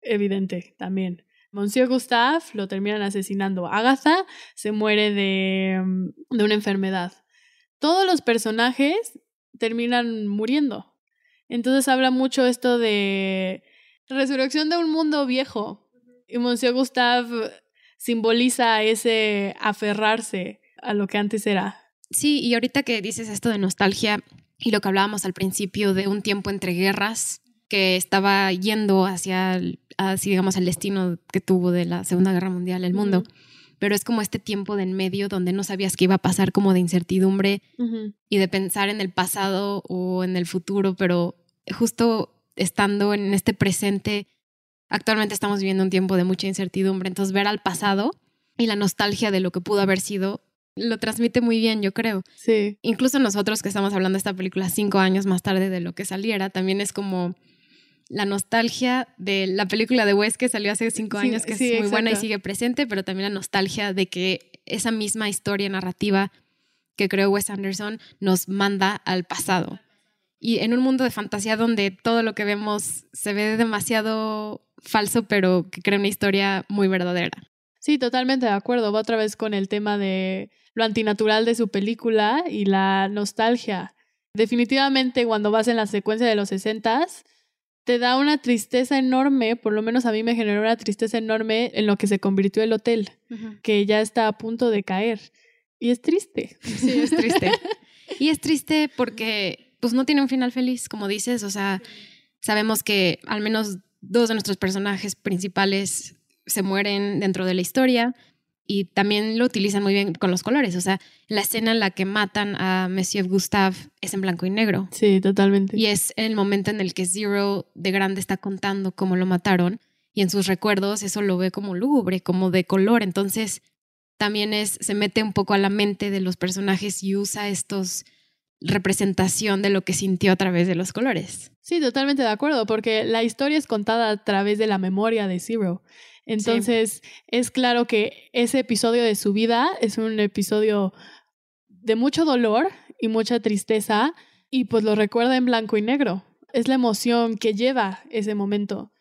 evidente también. Monsieur Gustave lo terminan asesinando. Agatha se muere de, mm, de una enfermedad. Todos los personajes terminan muriendo. Entonces habla mucho esto de resurrección de un mundo viejo. Y Monsieur Gustave simboliza ese aferrarse a lo que antes era. Sí, y ahorita que dices esto de nostalgia, y lo que hablábamos al principio de un tiempo entre guerras que estaba yendo hacia, digamos, el destino que tuvo de la Segunda Guerra Mundial el mundo. pero es como este tiempo de en medio donde no sabías qué iba a pasar, como de incertidumbre y de pensar en el pasado o en el futuro, pero justo estando en este presente, actualmente estamos viviendo un tiempo de mucha incertidumbre, entonces ver al pasado y la nostalgia de lo que pudo haber sido lo transmite muy bien, yo creo. Sí. Incluso nosotros que estamos hablando de esta película cinco años más tarde de lo que saliera, también es como la nostalgia de la película de Wes que salió hace cinco años, que es muy buena y sigue presente, pero también la nostalgia de que esa misma historia narrativa que creó Wes Anderson nos manda al pasado. Y en un mundo de fantasía donde todo lo que vemos se ve demasiado falso, pero que crea una historia muy verdadera. Sí, totalmente de acuerdo. Va otra vez con el tema de lo antinatural de su película y la nostalgia. Definitivamente cuando vas en la secuencia de los sesentas, te da una tristeza enorme, por lo menos a mí me generó una tristeza enorme en lo que se convirtió el hotel, que ya está a punto de caer. Y es triste. Sí, es triste. <laughs> y es triste porque pues no tiene un final feliz, como dices, o sea, sabemos que al menos dos de nuestros personajes principales se mueren dentro de la historia, y también lo utilizan muy bien con los colores. O sea, la escena en la que matan a Monsieur Gustave es en blanco y negro. Sí, totalmente. Y es el momento en el que Zero de grande está contando cómo lo mataron y en sus recuerdos eso lo ve como lúgubre, como de color. Entonces también es, se mete un poco a la mente de los personajes y usa estos representación de lo que sintió a través de los colores. Sí, totalmente de acuerdo, porque la historia es contada a través de la memoria de Zero. Entonces, es claro que ese episodio de su vida es un episodio de mucho dolor y mucha tristeza y pues lo recuerda en blanco y negro. Es la emoción que lleva ese momento.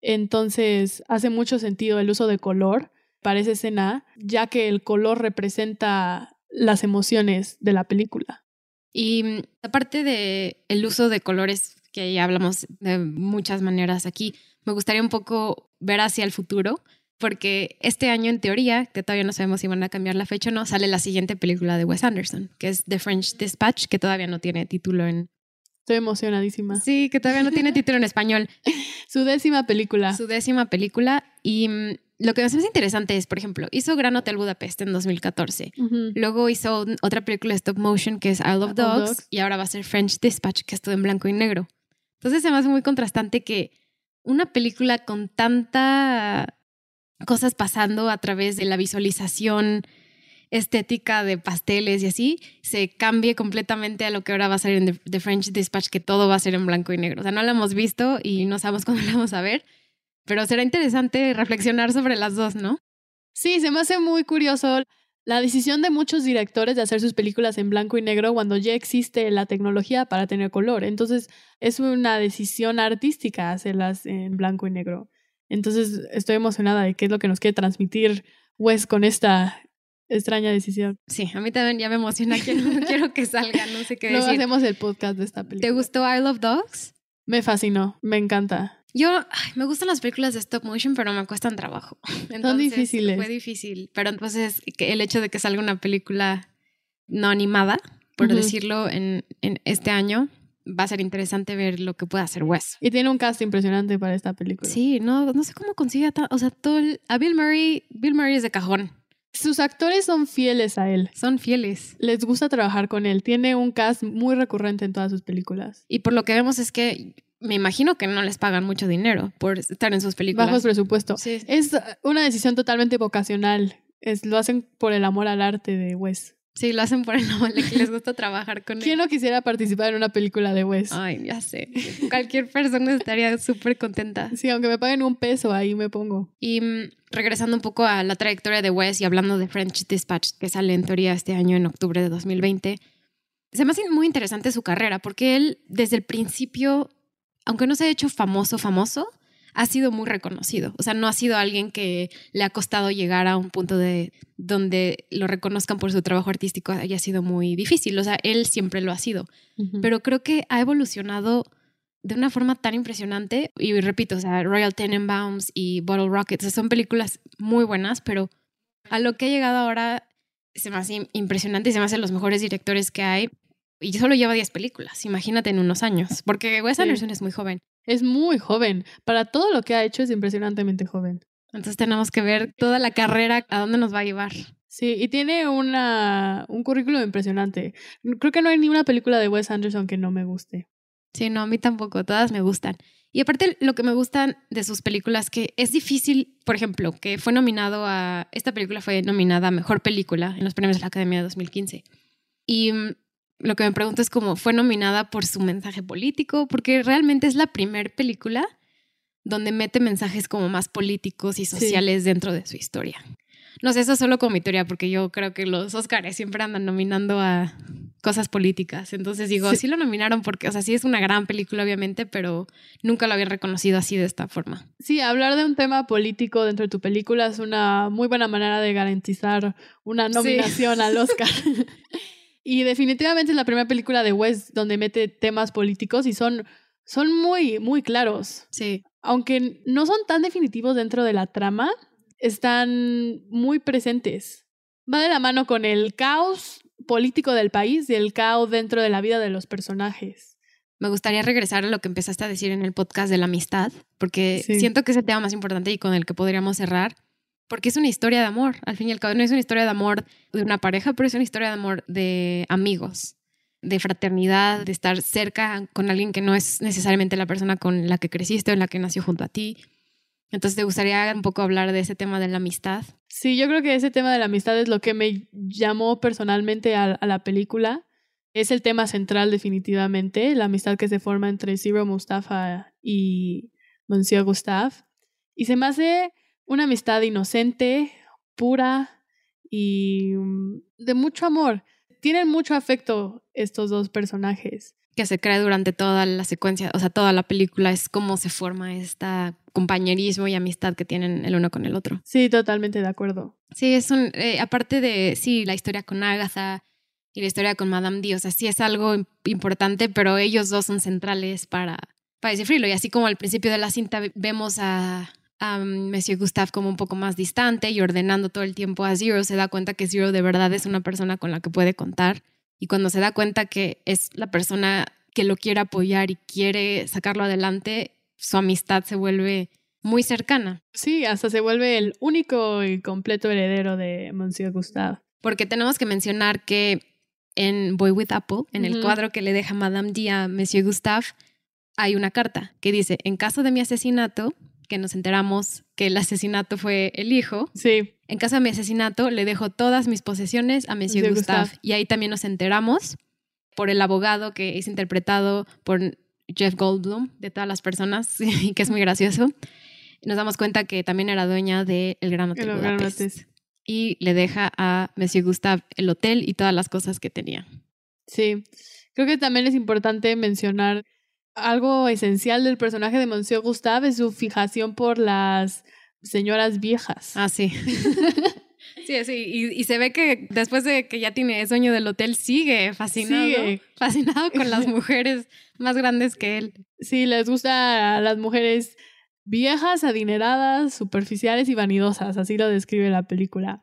Entonces, hace mucho sentido el uso de color para esa escena, ya que el color representa las emociones de la película. Y mm, aparte de el uso de colores, que ya hablamos de muchas maneras aquí, me gustaría un poco ver hacia el futuro, porque este año, en teoría, que todavía no sabemos si van a cambiar la fecha o no, sale la siguiente película de Wes Anderson, que es The French Dispatch, que todavía no tiene título en... Estoy emocionadísima. Sí, que todavía no tiene título en español. <laughs> Su décima película. Su décima película. Y mm, lo que me hace interesante es, por ejemplo, hizo Gran Hotel Budapest en 2014. Luego hizo otra película de stop motion que es Isle of Dogs, Y ahora va a ser French Dispatch, que es todo en blanco y negro. Entonces se me hace muy contrastante que una película con tanta cosas pasando a través de la visualización estética de pasteles y así, se cambie completamente a lo que ahora va a ser en The, French Dispatch, que todo va a ser en blanco y negro. O sea, no lo hemos visto y no sabemos cuándo lo vamos a ver, pero será interesante reflexionar sobre las dos, ¿no? Sí, se me hace muy curioso la decisión de muchos directores de hacer sus películas en blanco y negro cuando ya existe la tecnología para tener color. Entonces, es una decisión artística hacerlas en blanco y negro. Entonces, estoy emocionada de qué es lo que nos quiere transmitir Wes con esta extraña decisión. Sí, a mí también ya me emociona, quiero, <laughs> quiero que salga, no sé qué Luego hacemos el podcast de esta película. ¿Te gustó I Love Dogs? Me fascinó, me encanta. Yo me gustan las películas de stop motion, pero me cuestan trabajo. <laughs> Entonces, Son difíciles. Fue difícil. Pero entonces el hecho de que salga una película no animada, por decirlo, en, en, este año, va a ser interesante ver lo que puede hacer Wes. Y tiene un cast impresionante para esta película. Sí, no, no sé cómo consigue o sea, todo a Bill Murray, Bill Murray es de cajón. Sus actores son fieles a él. Son fieles. Les gusta trabajar con él. Tiene un cast muy recurrente en todas sus películas. Y por lo que vemos es que me imagino que no les pagan mucho dinero por estar en sus películas. Bajos presupuesto. Sí. Es una decisión totalmente vocacional. Es, lo hacen por el amor al arte de Wes. Sí, lo hacen por el amor, que les gusta trabajar con <laughs> él. ¿Quién no quisiera participar en una película de Wes? Ay, ya sé. Cualquier persona estaría súper contenta. Sí, aunque me paguen un peso, ahí me pongo. Y mm, regresando un poco a la trayectoria de Wes y hablando de French Dispatch, que sale en teoría este año en octubre de 2020, se me hace muy interesante su carrera, porque él desde el principio aunque no se ha hecho famoso, famoso, ha sido muy reconocido. O sea, no ha sido alguien que le ha costado llegar a un punto de donde lo reconozcan por su trabajo artístico haya sido muy difícil. O sea, él siempre lo ha sido. Pero creo que ha evolucionado de una forma tan impresionante. Y repito, o sea, Royal Tenenbaums y Bottle Rockets son películas muy buenas, pero a lo que ha llegado ahora se me hace impresionante y se me hacen los mejores directores que hay. Y solo lleva 10 películas, imagínate en unos años, porque Wes Anderson es muy joven. Es muy joven. Para todo lo que ha hecho es impresionantemente joven. Entonces tenemos que ver toda la carrera a dónde nos va a llevar. Sí, y tiene una, un currículum impresionante. Creo que no hay ni una película de Wes Anderson que no me guste. Sí, no, a mí tampoco, todas me gustan. Y aparte lo que me gustan de sus películas, que es difícil, por ejemplo, que fue nominado a, esta película fue nominada a Mejor Película en los premios de la Academia de 2015. Y mm, lo que me pregunto es cómo fue nominada por su mensaje político, porque realmente es la primera película donde mete mensajes como más políticos y sociales dentro de su historia. No sé, eso solo como mi teoría, porque yo creo que los Oscars siempre andan nominando a cosas políticas. Entonces digo, sí. lo nominaron porque, o sea, sí es una gran película, obviamente, pero nunca lo habían reconocido así de esta forma. Sí, hablar de un tema político dentro de tu película es una muy buena manera de garantizar una nominación al Oscar. <laughs> y definitivamente es la primera película de West donde mete temas políticos y son, son muy, muy claros. Sí. Aunque no son tan definitivos dentro de la trama, están muy presentes. Va de la mano con el caos político del país y el caos dentro de la vida de los personajes. Me gustaría regresar a lo que empezaste a decir en el podcast de la amistad, porque siento que es el tema más importante y con el que podríamos cerrar, porque es una historia de amor. Al fin y al cabo, no es una historia de amor de una pareja, pero es una historia de amor de amigos, de fraternidad, de estar cerca con alguien que no es necesariamente la persona con la que creciste o la que nació junto a ti. Entonces, ¿te gustaría un poco hablar de ese tema de la amistad? Sí, yo creo que ese tema de la amistad es lo que me llamó personalmente a, la película. Es el tema central definitivamente, la amistad que se forma entre Zero Mustafa y Monsieur Gustave. Y se me hace una amistad inocente, pura y mm, de mucho amor. Tienen mucho afecto estos dos personajes que se crea durante toda la secuencia, o sea, toda la película es cómo se forma este compañerismo y amistad que tienen el uno con el otro. Sí, totalmente de acuerdo. Sí, es un, eh, aparte de, sí, la historia con Agatha y la historia con Madame D, o sea, sí es algo importante, pero ellos dos son centrales para, para descifrarlo. Y así como al principio de la cinta vemos a, a Monsieur Gustave como un poco más distante y ordenando todo el tiempo a Zero, se da cuenta que Zero de verdad es una persona con la que puede contar y cuando se da cuenta que es la persona que lo quiere apoyar y quiere sacarlo adelante, su amistad se vuelve muy cercana. Sí, hasta se vuelve el único y completo heredero de Monsieur Gustave. Porque tenemos que mencionar que en Boy with Apple, en el cuadro que le deja Madame D a Monsieur Gustave, hay una carta que dice, en caso de mi asesinato, que nos enteramos que el asesinato fue el hijo. Sí. En caso de mi asesinato, le dejo todas mis posesiones a Monsieur Gustave. Y ahí también nos enteramos por el abogado que es interpretado por Jeff Goldblum, de todas las personas, <laughs> y que es muy gracioso. Nos damos cuenta que también era dueña del el Gran Hotel Budapest. Y le deja a Monsieur Gustave el hotel y todas las cosas que tenía. Sí, creo que también es importante mencionar algo esencial del personaje de Monsieur Gustave es su fijación por las señoras viejas. Ah, sí. <laughs> sí, sí. Y, se ve que después de que ya tiene sueño del hotel, sigue fascinado. Sigue. Fascinado con las <laughs> mujeres más grandes que él. Sí, les gusta a las mujeres viejas, adineradas, superficiales y vanidosas. Así lo describe la película.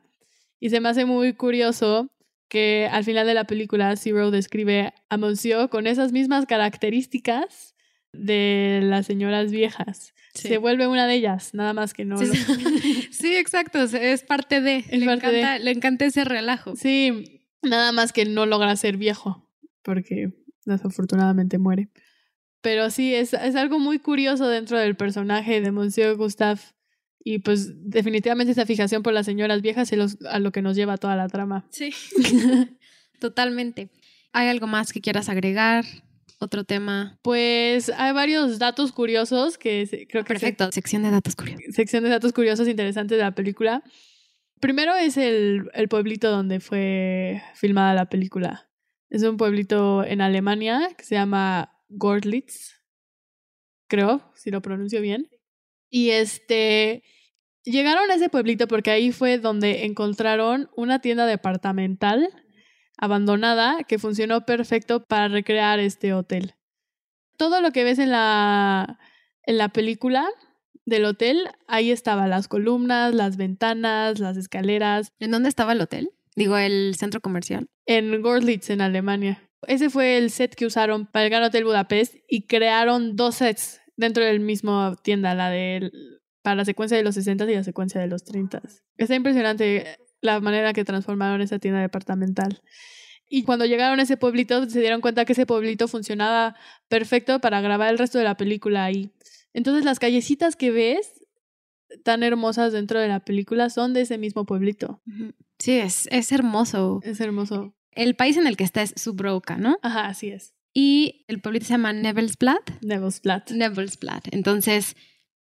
Y se me hace muy curioso que al final de la película Zero describe a Monsieur con esas mismas características de las señoras viejas. Se vuelve una de ellas, nada más que no. Sí, <laughs> exacto, es parte de. le, encanta, le encanta ese relajo. Sí, nada más que no logra ser viejo, porque desafortunadamente muere. Pero sí, es, es algo muy curioso dentro del personaje de Monsieur Gustave y pues definitivamente esa fijación por las señoras viejas es a lo que nos lleva toda la trama. Sí, <laughs> totalmente. ¿Hay algo más que quieras agregar? ¿Otro tema? Pues hay varios datos curiosos que creo que... Perfecto, sección de datos curiosos. Sección de datos curiosos interesantes de la película. Primero es el, el pueblito donde fue filmada la película. Es un pueblito en Alemania que se llama Gorlitz, creo, si lo pronuncio bien. Y este, Llegaron a ese pueblito porque ahí fue donde encontraron una tienda departamental abandonada que funcionó perfecto para recrear este hotel. Todo lo que ves en la, en la película del hotel, ahí estaban las columnas, las ventanas, las escaleras. ¿En dónde estaba el hotel? Digo, el centro comercial. En Gorlitz, en Alemania. Ese fue el set que usaron para el Gran Hotel Budapest y crearon dos sets dentro del mismo tienda, la del para la secuencia de los 60 y la secuencia de los 30. Está impresionante la manera que transformaron esa tienda departamental. Y cuando llegaron a ese pueblito, se dieron cuenta que ese pueblito funcionaba perfecto para grabar el resto de la película ahí. Entonces las callecitas que ves tan hermosas dentro de la película son de ese mismo pueblito. Sí, es, es hermoso. Es hermoso. El país en el que está es Subroka, ¿no? Ajá, así es. Y el pueblito se llama Nevelsblad. Nevelsblad. Nevelsblad. Entonces,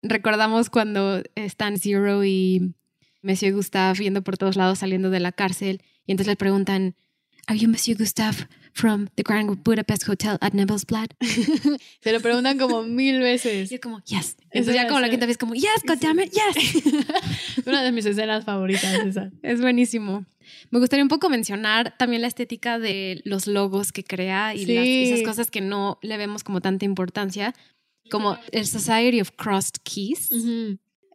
recordamos cuando están Zero y Monsieur Gustave viendo por todos lados saliendo de la cárcel y entonces le preguntan, ¿Are you Monsieur Gustave from the Grand Budapest Hotel at Nevelsblad? <laughs> Se lo preguntan como mil veces. <laughs> Y es como, yes. Entonces ya como la quinta vez como, yes, goddammit, yes. <laughs> Una de mis escenas favoritas esa. Es buenísimo. Me gustaría un poco mencionar también la estética de los logos que crea y las, esas cosas que no le vemos como tanta importancia, como el Society of Crossed Keys.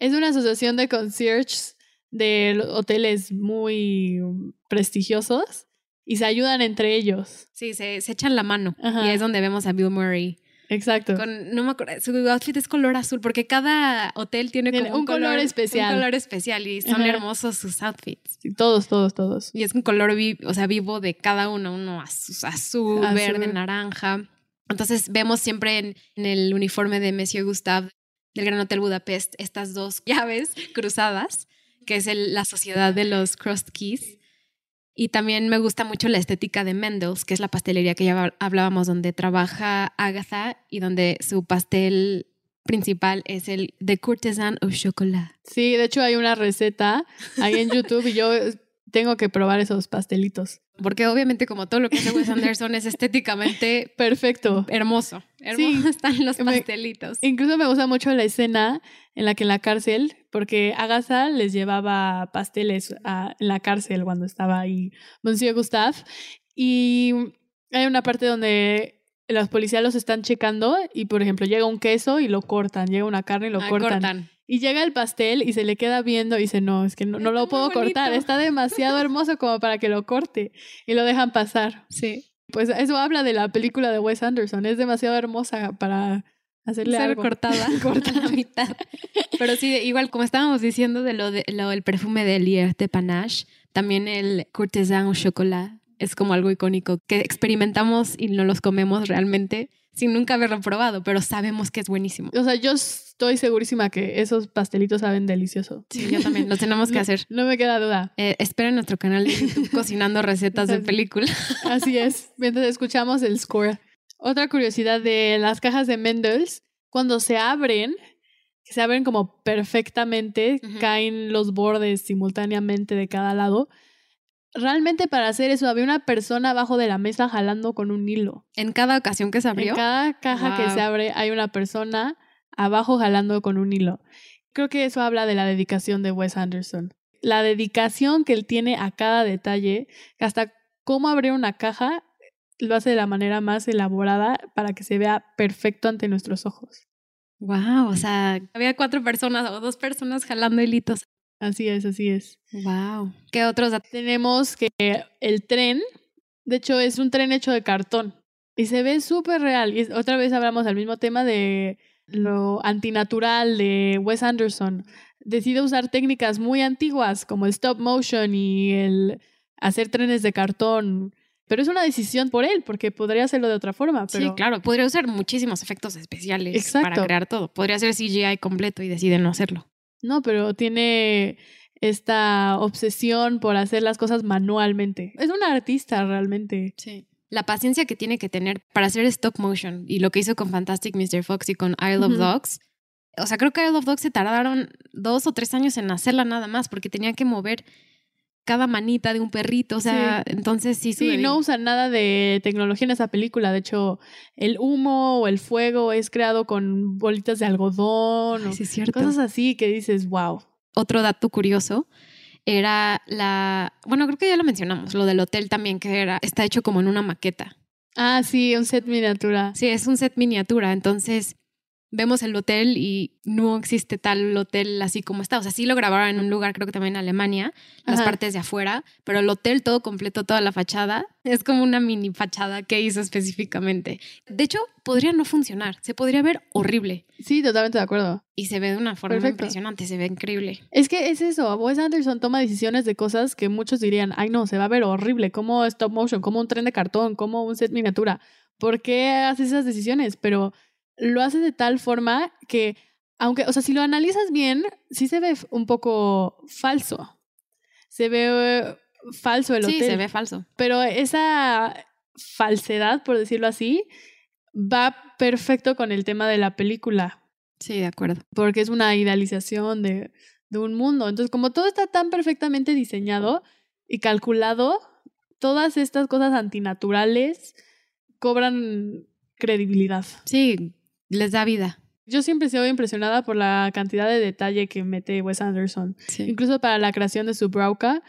Es una asociación de concierges de hoteles muy prestigiosos y se ayudan entre ellos. Sí, se, se echan la mano. Y es donde vemos a Bill Murray. Exacto. Con, no me acuerdo, su outfit es color azul porque cada hotel tiene, como un, color, especial. Un color especial y son hermosos sus outfits. todos, todos, todos. Y es un color o sea, vivo de cada uno, uno azul, azul, verde, naranja. Entonces vemos siempre en, el uniforme de Monsieur Gustave del Gran Hotel Budapest estas dos <laughs> llaves cruzadas, que es la sociedad de los Crossed Keys y también me gusta mucho la estética de Mendel's, que es la pastelería que ya hablábamos, donde trabaja Agatha y donde su pastel principal es el The Courtesan of Chocolat. Sí, de hecho hay una receta ahí en YouTube y yo tengo que probar esos pastelitos. Porque obviamente como todo lo que hace Wes Anderson es estéticamente <laughs> perfecto, hermoso. Hermoso <laughs> están los <laughs> pastelitos. incluso me gusta mucho la escena en la que en la cárcel, porque Agatha les llevaba pasteles a, en la cárcel cuando estaba ahí Monsieur Gustave y hay una parte donde los policías los están checando y por ejemplo llega un queso y lo cortan, llega una carne y lo ah, cortan. Y llega el pastel y se le queda viendo y dice, no, es que no, no lo puedo cortar, está demasiado hermoso como para que lo corte. Y lo dejan pasar. Sí. Pues eso habla de la película de Wes Anderson, es demasiado hermosa para hacerle Ser algo. cortada, <laughs> corta la mitad. Pero sí, igual como estábamos diciendo de lo, de, lo del perfume de Lier de Panache, también el Courtesan au chocolat es como algo icónico que experimentamos y no los comemos realmente sin nunca haberlo probado, pero sabemos que es buenísimo. O sea, yo estoy segurísima que esos pastelitos saben delicioso. Sí, yo también, lo tenemos que hacer. No me queda duda. Eh, esperen nuestro canal de YouTube cocinando recetas de <laughs> película. Así es, mientras escuchamos el score. Otra curiosidad de las cajas de Mendels, cuando se abren, se abren como perfectamente, caen los bordes simultáneamente de cada lado realmente para hacer eso había una persona abajo de la mesa jalando con un hilo. En cada ocasión que se abrió. En cada caja que se abre hay una persona abajo jalando con un hilo. Creo que eso habla de la dedicación de Wes Anderson. La dedicación que él tiene a cada detalle, hasta cómo abrir una caja, lo hace de la manera más elaborada para que se vea perfecto ante nuestros ojos. Wow, o sea, había cuatro personas o dos personas jalando hilitos. Así es, así es. Wow. ¿Qué otros tenemos? Que el tren, de hecho, es un tren hecho de cartón y se ve súper real. Y otra vez hablamos del mismo tema de lo antinatural de Wes Anderson. Decide usar técnicas muy antiguas como el stop motion y el hacer trenes de cartón. Pero es una decisión por él, porque podría hacerlo de otra forma. Pero... Sí, claro, podría usar muchísimos efectos especiales para crear todo. Podría ser CGI completo y decide no hacerlo. No, pero tiene esta obsesión por hacer las cosas manualmente. Es un artista realmente. Sí. La paciencia que tiene que tener para hacer stop motion y lo que hizo con Fantastic Mr. Fox y con Isle of Dogs. O sea, creo que Isle of Dogs se tardaron dos o tres años en hacerla nada más porque tenía que mover cada manita de un perrito, o sea, entonces sí. Sí, no usan nada de tecnología en esa película, de hecho, el humo o el fuego es creado con bolitas de algodón o cosas así que dices, wow. Otro dato curioso era la, bueno, creo que ya lo mencionamos, lo del hotel también que era está hecho como en una maqueta. Ah, sí, un set miniatura. Sí, es un set miniatura, entonces vemos el hotel y no existe tal hotel así como está. O sea, sí lo grabaron en un lugar, creo que también en Alemania, las Ajá. partes de afuera, pero el hotel todo completo, toda la fachada, <laughs> es como una mini fachada que hizo específicamente. De hecho, podría no funcionar, se podría ver horrible Sí, totalmente de acuerdo. y se ve de una forma Perfecto. impresionante, se ve increíble. Es que es eso, Wes Anderson toma decisiones de cosas que muchos dirían, ay no, se va a ver horrible, como stop motion, como un tren de cartón, como un set miniatura. ¿Por qué hace esas decisiones? Pero lo hace de tal forma que, aunque, o sea, si lo analizas bien, sí se ve un poco falso. Se ve falso el Sí, hotel. se ve falso. Pero esa falsedad, por decirlo así, va perfecto con el tema de la película Sí, de acuerdo. porque es una idealización de, de un mundo. Entonces, como todo está tan perfectamente diseñado y calculado, todas estas cosas antinaturales cobran credibilidad. Sí, les da vida. Yo siempre he sido impresionada por la cantidad de detalle que mete Wes Anderson. Sí. Incluso para la creación de su Brauca.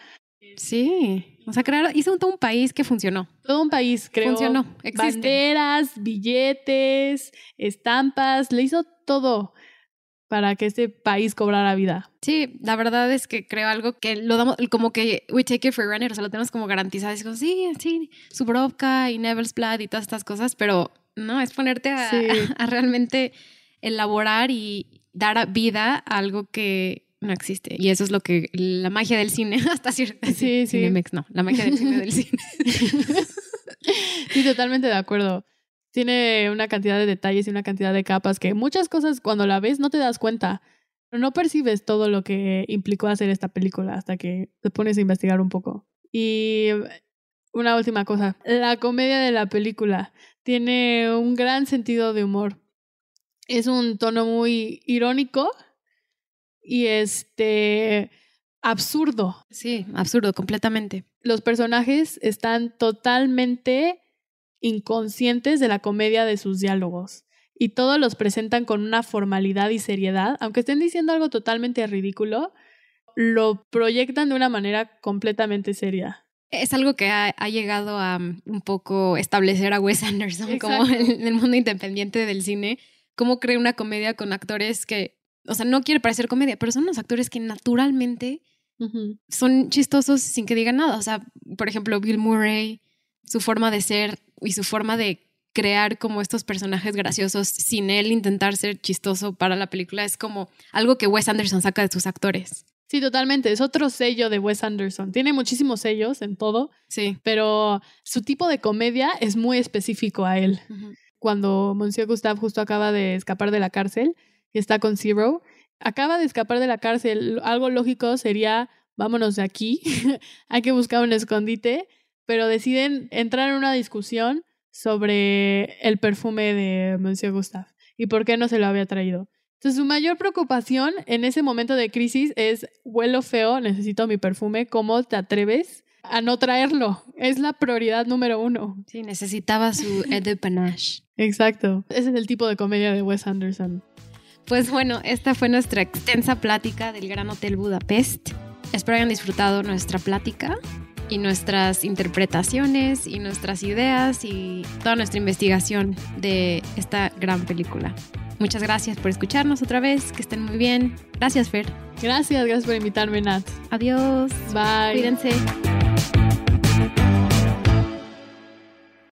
Sí. O sea, crear, hizo un, todo un país que funcionó. Todo un país creó Funcionó, existe. banderas, billetes, estampas, le hizo todo para que este país cobrara vida. Sí, la verdad es que creo algo que lo damos como que we take it for granted, o sea, lo tenemos como garantizado. Es como, sí, sí, Subrovka y Neville's Blood y todas estas cosas, pero no, es ponerte a, Sí. <laughs> a realmente elaborar y dar vida a algo que no existe. Y eso es lo que la magia del cine, <laughs> hasta cierto. Sí, sí. Cinemex, no, la magia del cine del cine. <laughs> Sí, totalmente de acuerdo. Tiene una cantidad de detalles y una cantidad de capas que muchas cosas cuando la ves no te das cuenta. No percibes todo lo que implicó hacer esta película hasta que te pones a investigar un poco. Y una última cosa, la comedia de la película tiene un gran sentido de humor. Es un tono muy irónico y este absurdo. Sí, absurdo, completamente. los personajes están totalmente inconscientes de la comedia de sus diálogos y todos los presentan con una formalidad y seriedad, aunque estén diciendo algo totalmente ridículo, lo proyectan de una manera completamente seria. Es algo que ha, ha llegado a um, un poco establecer a Wes Anderson como en <laughs> el mundo independiente del cine, cómo crea una comedia con actores que, o sea, no quiere parecer comedia, pero son los actores que naturalmente son chistosos sin que digan nada. O sea, por ejemplo, Bill Murray, su forma de ser y su forma de crear como estos personajes graciosos sin él intentar ser chistoso para la película es como algo que Wes Anderson saca de sus actores. Sí, totalmente. Es otro sello de Wes Anderson. Tiene muchísimos sellos en todo, Sí. pero su tipo de comedia es muy específico a él. Cuando Monsieur Gustave justo acaba de escapar de la cárcel y está con Zero. Acaba de escapar de la cárcel. Algo lógico sería, vámonos de aquí, <laughs> hay que buscar un escondite, pero deciden entrar en una discusión sobre el perfume de Monsieur Gustave y por qué no se lo había traído. Entonces su mayor preocupación en ese momento de crisis es, huelo feo, necesito mi perfume, ¿cómo te atreves a no traerlo? Es la prioridad número uno. Sí, necesitaba su Ed de panache. Exacto. Ese es el tipo de comedia de Wes Anderson. Pues bueno, esta fue nuestra extensa plática del Gran Hotel Budapest. Espero hayan disfrutado nuestra plática y nuestras interpretaciones y nuestras ideas y toda nuestra investigación de esta gran película. Muchas gracias por escucharnos otra vez, que estén muy bien. Gracias, Fer. Gracias, gracias por invitarme, Nat. Adiós. Bye. Cuídense.